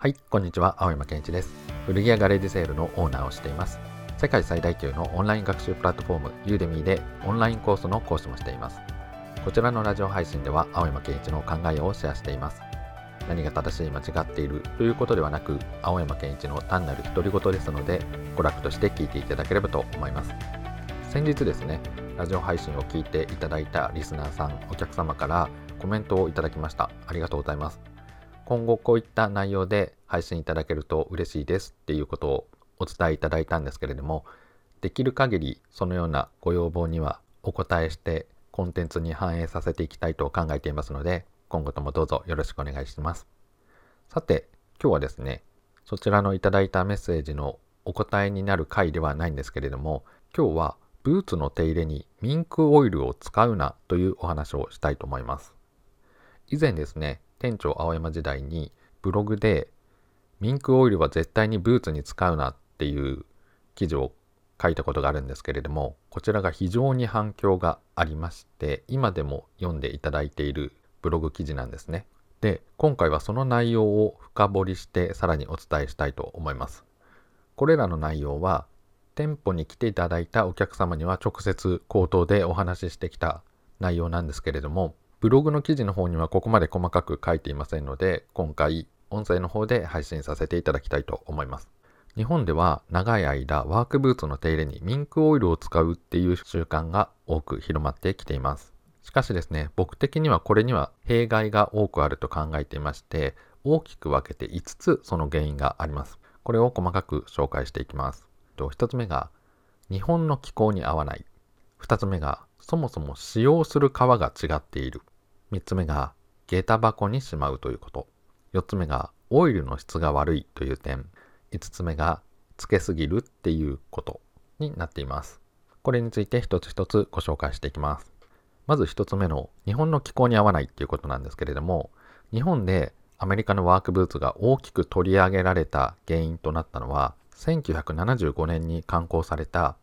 はい、こんにちは。青山健一です。古着屋ガレージセールのオーナーをしています。世界最大級のオンライン学習プラットフォーム、ユーデミーでオンラインコースの講師もしています。こちらのラジオ配信では、青山健一の考えをシェアしています。何が正しい、間違っているということではなく、青山健一の単なる独り言ですので、娯楽として聞いていただければと思います。先日ですね、ラジオ配信を聞いていただいたリスナーさん、お客様からコメントをいただきました。ありがとうございます。今後こういった内容で配信いただけると嬉しいですっていうことをお伝えいただいたんですけれども、できる限りそのようなご要望にはお答えしてコンテンツに反映させていきたいと考えていますので、今後ともどうぞよろしくお願いします。さて、今日はですね、そちらのいただいたメッセージのお答えになる回ではないんですけれども、今日はブーツの手入れにミンクオイルを使うなというお話をしたいと思います。以前ですね、店長青山時代にブログでミンクオイルは絶対にブーツに使うなっていう記事を書いたことがあるんですけれどもこちらが非常に反響がありまして今でも読んでいただいているブログ記事なんですね。で今回はその内容を深掘りしてさらにお伝えしたいと思います。これらの内容は店舗に来ていただいたお客様には直接口頭でお話ししてきた内容なんですけれどもブログの記事の方にはここまで細かく書いていませんので、今回音声の方で配信させていただきたいと思います。日本では長い間ワークブーツの手入れにミンクオイルを使うっていう習慣が多く広まってきています。しかしですね、僕的にはこれには弊害が多くあると考えていまして、大きく分けて5つその原因があります。これを細かく紹介していきます。1つ目が日本の気候に合わない。2つ目がそもそも使用する革が違っている。3つ目が下駄箱にしまうということ。4つ目がオイルの質が悪いという点。5つ目がつけすぎるっていうことになっています。これについて一つ一つご紹介していきます。まず1つ目の日本の気候に合わないっていうことなんですけれども、日本でアメリカのワークブーツが大きく取り上げられた原因となったのは、1975年に刊行された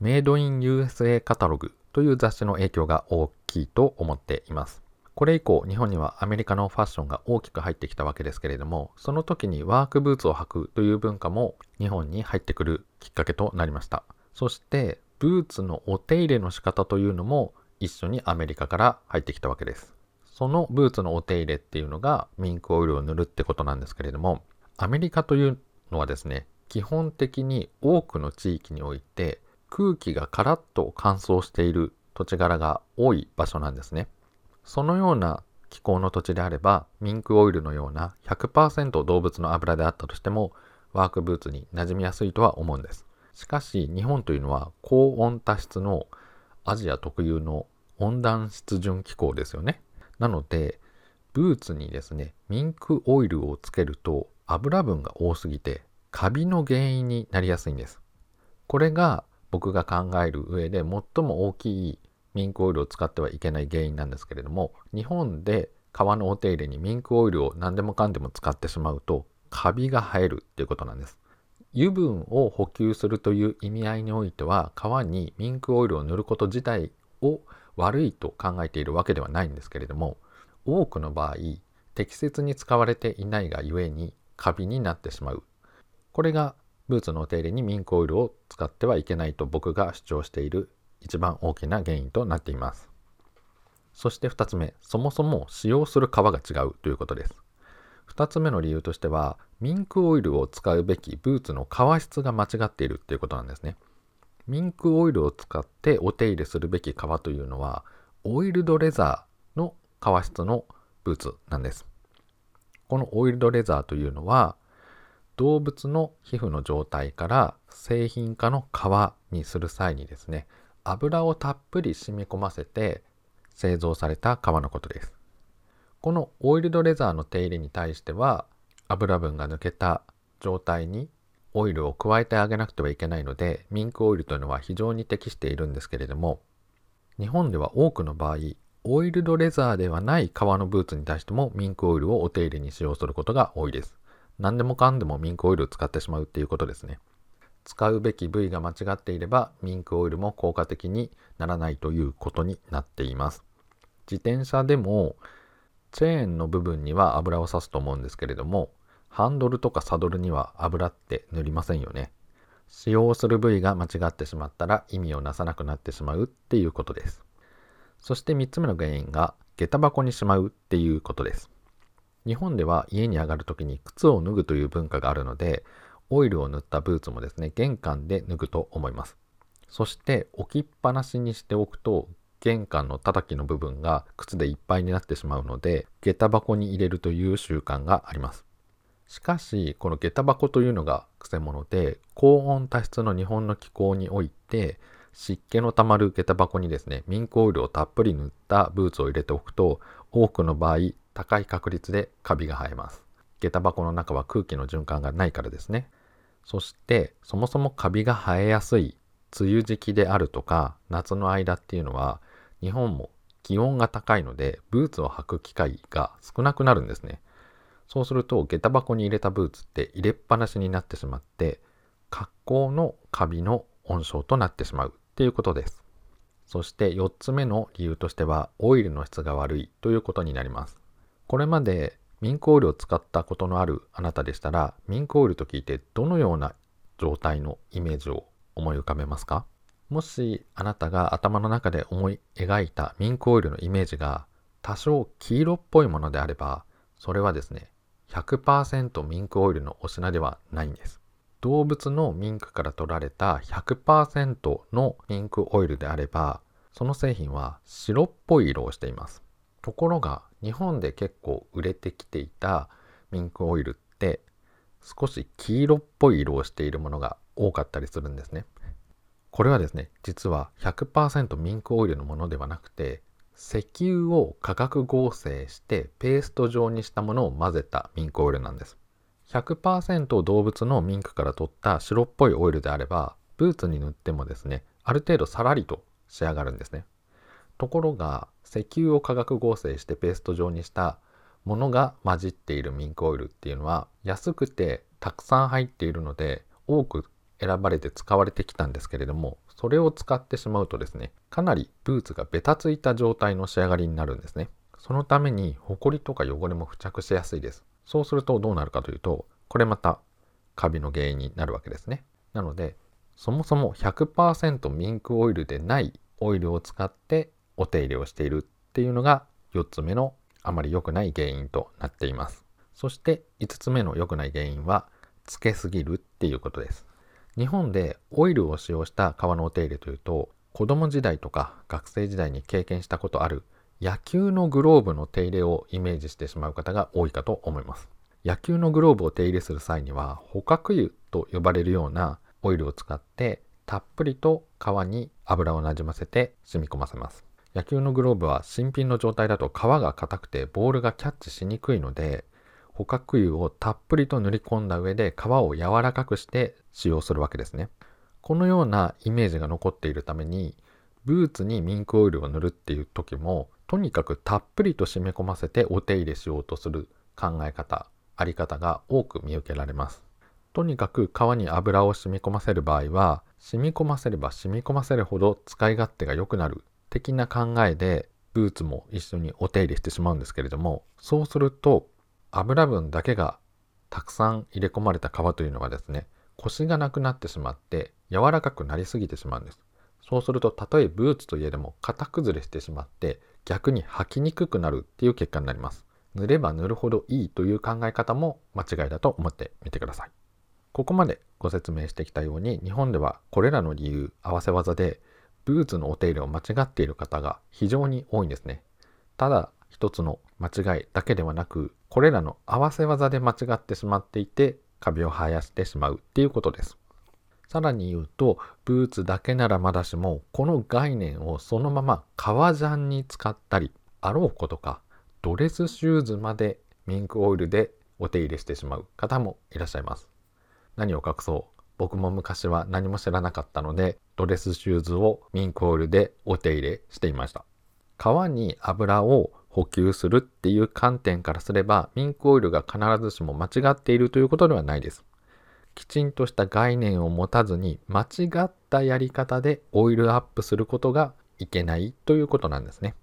メイドイン USA カタログという雑誌の影響が大きいと思っています。これ以降、日本にはアメリカのファッションが大きく入ってきたわけですけれども、その時にワークブーツを履くという文化も日本に入ってくるきっかけとなりました。そして、ブーツのお手入れの仕方というのも一緒にアメリカから入ってきたわけです。そのブーツのお手入れっていうのがミンクオイルを塗るってことなんですけれども、アメリカというのはですね、基本的に多くの地域において空気がカラッと乾燥している土地柄が多い場所なんですね。そのような気候の土地であれば、ミンクオイルのような100%動物の油であったとしても、ワークブーツに馴染みやすいとは思うんです。しかし、日本というのは高温多湿のアジア特有の温暖湿潤気候ですよね。なので、ブーツにですね、ミンクオイルをつけると油分が多すぎてカビの原因になりやすいんです。これが僕が考える上で最も大きいミンクオイルを使ってはいけない原因なんですけれども日本で革のお手入れにミンクオイルを何でもかんでも使ってしまうとカビが生えるっていうことなんです。油分を補給するという意味合いにおいては革にミンクオイルを塗ること自体を悪いと考えているわけではないんですけれども多くの場合適切に使われていないがゆえにカビになってしまう。これがブーツのお手入れにミンクオイルを使ってはいけないと僕が主張している一番大きな原因となっています。そして2つ目、そもそも使用する皮が違うということです。2つ目の理由としては、ミンクオイルを使うべきブーツの革質が間違っているということなんですね。ミンクオイルを使ってお手入れするべき革というのは、オイルドレザーの革質のブーツなんです。このオイルドレザーというのは、動物の皮膚の状態から製品化の革にする際にですね、油をたっぷり染み込ませて製造された革のことです。このオイルドレザーの手入れに対しては油分が抜けた状態にオイルを加えてあげなくてはいけないのでミンクオイルというのは非常に適しているんですけれども日本では多くの場合オイルドレザーではない革のブーツに対してもミンクオイルをお手入れに使用することが多いです。何でもかんでもミンクオイルを使ってしまうっていうことですね。使うべき部位が間違っていればミンクオイルも効果的にならないということになっています。自転車でもチェーンの部分には油を差すと思うんですけれどもハンドルとかサドルには油って塗りませんよね。使用する部位が間違ってしまったら意味をなさなくなってしまうっていうことです。そして3つ目の原因が下駄箱にしまうっていうことです。日本では家に上がる時に靴を脱ぐという文化があるので、オイルを塗ったブーツもですね、玄関で脱ぐと思います。そして置きっぱなしにしておくと、玄関の叩きの部分が靴でいっぱいになってしまうので、下駄箱に入れるという習慣があります。しかし、この下駄箱というのがくせ者で、高温多湿の日本の気候において、湿気のたまる下駄箱にですね、ミンクオイルをたっぷり塗ったブーツを入れておくと、多くの場合、高い確率でカビが生えます。下駄箱の中は空気の循環がないからですね。そして、そもそもカビが生えやすい梅雨時期であるとか、夏の間っていうのは、日本も気温が高いので、ブーツを履く機会が少なくなるんですね。そうすると、下駄箱に入れたブーツって入れっぱなしになってしまって、格好のカビの温床となってしまうっていうことです。そして4つ目の理由としては、オイルの質が悪いということになります。これまでミンクオイルを使ったことのあるあなたでしたら、ミンクオイルと聞いてどのような状態のイメージを思い浮かべますか？もしあなたが頭の中で思い描いたミンクオイルのイメージが多少黄色っぽいものであれば、それはですね、100%ミンクオイルのお品ではないんです。動物のミンクから取られた100%のミンクオイルであれば、その製品は白っぽい色をしています。ところが、日本で結構売れてきていたミンクオイルって少し黄色っぽい色をしているものが多かったりするんですね。これはですね、実は100%ミンクオイルのものではなくて、石油を化学合成してペースト状にしたものを混ぜたミンクオイルなんです。100%動物のミンクから取った白っぽいオイルであれば、ブーツに塗ってもですね、ある程度さらりと仕上がるんですね。ところが、石油を化学合成してペースト状にしたものが混じっているミンクオイルっていうのは、安くてたくさん入っているので、多く選ばれて使われてきたんですけれども、それを使ってしまうとですね、かなりブーツがベタついた状態の仕上がりになるんですね。そのために、ホコリとか汚れも付着しやすいです。そうするとどうなるかというと、これまたカビの原因になるわけですね。なので、そもそも100%ミンクオイルでないオイルを使ってお手入れをしているっていうのが4つ目のあまり良くない原因となっています。そして5つ目の良くない原因は、つけすぎるっていうことです。日本でオイルを使用した革のお手入れというと子供時代とか学生時代に経験したことある野球のグローブの手入れをイメージしてしまう方が多いかと思います野球のグローブを手入れする際には捕獲油と呼ばれるようなオイルを使ってたっぷりと皮に油をなじませて染み込ませます野球のグローブは新品の状態だと皮が硬くてボールがキャッチしにくいので捕獲油をたっぷりと塗り込んだ上で皮を柔らかくして使用するわけですね。このようなイメージが残っているためにブーツにミンクオイルを塗るっていう時もとにかくたっぷりと染み込ませてお手入れしようとする考え方あり方が多く見受けられますとにかく皮に油を染み込ませる場合は染み込ませれば染み込ませるほど使い勝手が良くなる的な考えでブーツも一緒にお手入れしてしまうんですけれどもそうすると油分だけがたくさん入れ込まれた皮というのはですね、コシがなくなってしまって柔らかくなりすぎてしまうんです。そうすると、たとえブーツといえども型崩れしてしまって逆に履きにくくなるっていう結果になります。塗れば塗るほどいいという考え方も間違いだと思ってみてください。ここまでご説明してきたように日本ではこれらの理由合わせ技でブーツのお手入れを間違っている方が非常に多いんですね。ただ一つの間違いだけではなくこれらの合わせ技で間違ってしまっていてカビを生やしてしまうっていうことです。さらに言うと、ブーツだけならまだしも、この概念をそのまま革ジャンに使ったり、あろうことか、ドレスシューズまでミンクオイルでお手入れしてしまう方もいらっしゃいます。何を隠そう？僕も昔は何も知らなかったので、ドレスシューズをミンクオイルでお手入れしていました。革に油を補給するっていう観点からすれば、ミンクオイルが必ずしも間違っているということではないです。きちんとした概念を持たずに、間違ったやり方でオイルアップすることがいけないということなんですね。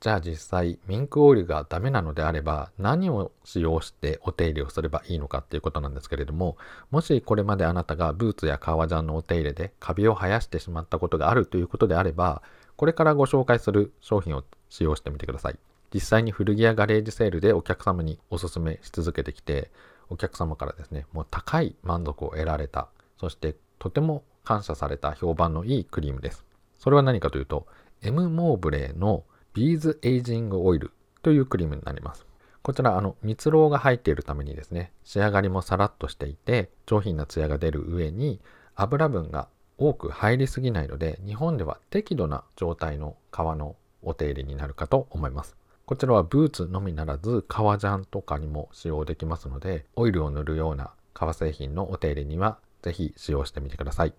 じゃあ実際ミンクオイルがダメなのであれば何を使用してお手入れをすればいいのかっていうことなんですけれどももしこれまであなたがブーツや革ジャンのお手入れでカビを生やしてしまったことがあるということであればこれからご紹介する商品を使用してみてください。実際に古着屋ガレージセールでお客様におすすめし続けてきてお客様からですねもう高い満足を得られたそしてとても感謝された評判のいいクリームです。それは何かというと M モーブレーのビーズエイジングオイルというクリームになります。こちら、あの、蜜蝋が入っているためにですね、仕上がりもさらっとしていて、上品なツヤが出る上に、油分が多く入りすぎないので、日本では適度な状態の革のお手入れになるかと思います。こちらはブーツのみならず、革ジャンとかにも使用できますので、オイルを塗るような革製品のお手入れには、ぜひ使用してみてください。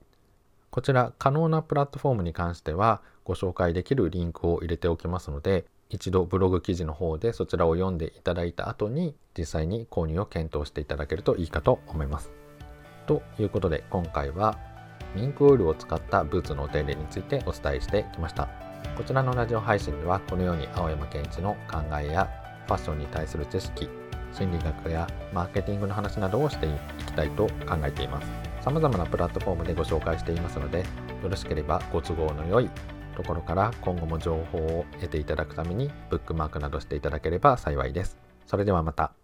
こちら可能なプラットフォームに関してはご紹介できるリンクを入れておきますので一度ブログ記事の方でそちらを読んでいただいた後に実際に購入を検討していただけるといいかと思います。ということで今回はミンクオイルを使ったブーツのお手入れについてお伝えしてきました。こちらのラジオ配信ではこのように青山健一の考えやファッションに対する知識心理学やマーケティングの話などをしていきたいと考えています。様々なプラットフォームでご紹介していますので、よろしければご都合の良いところから今後も情報を得ていただくためにブックマークなどしていただければ幸いです。それではまた。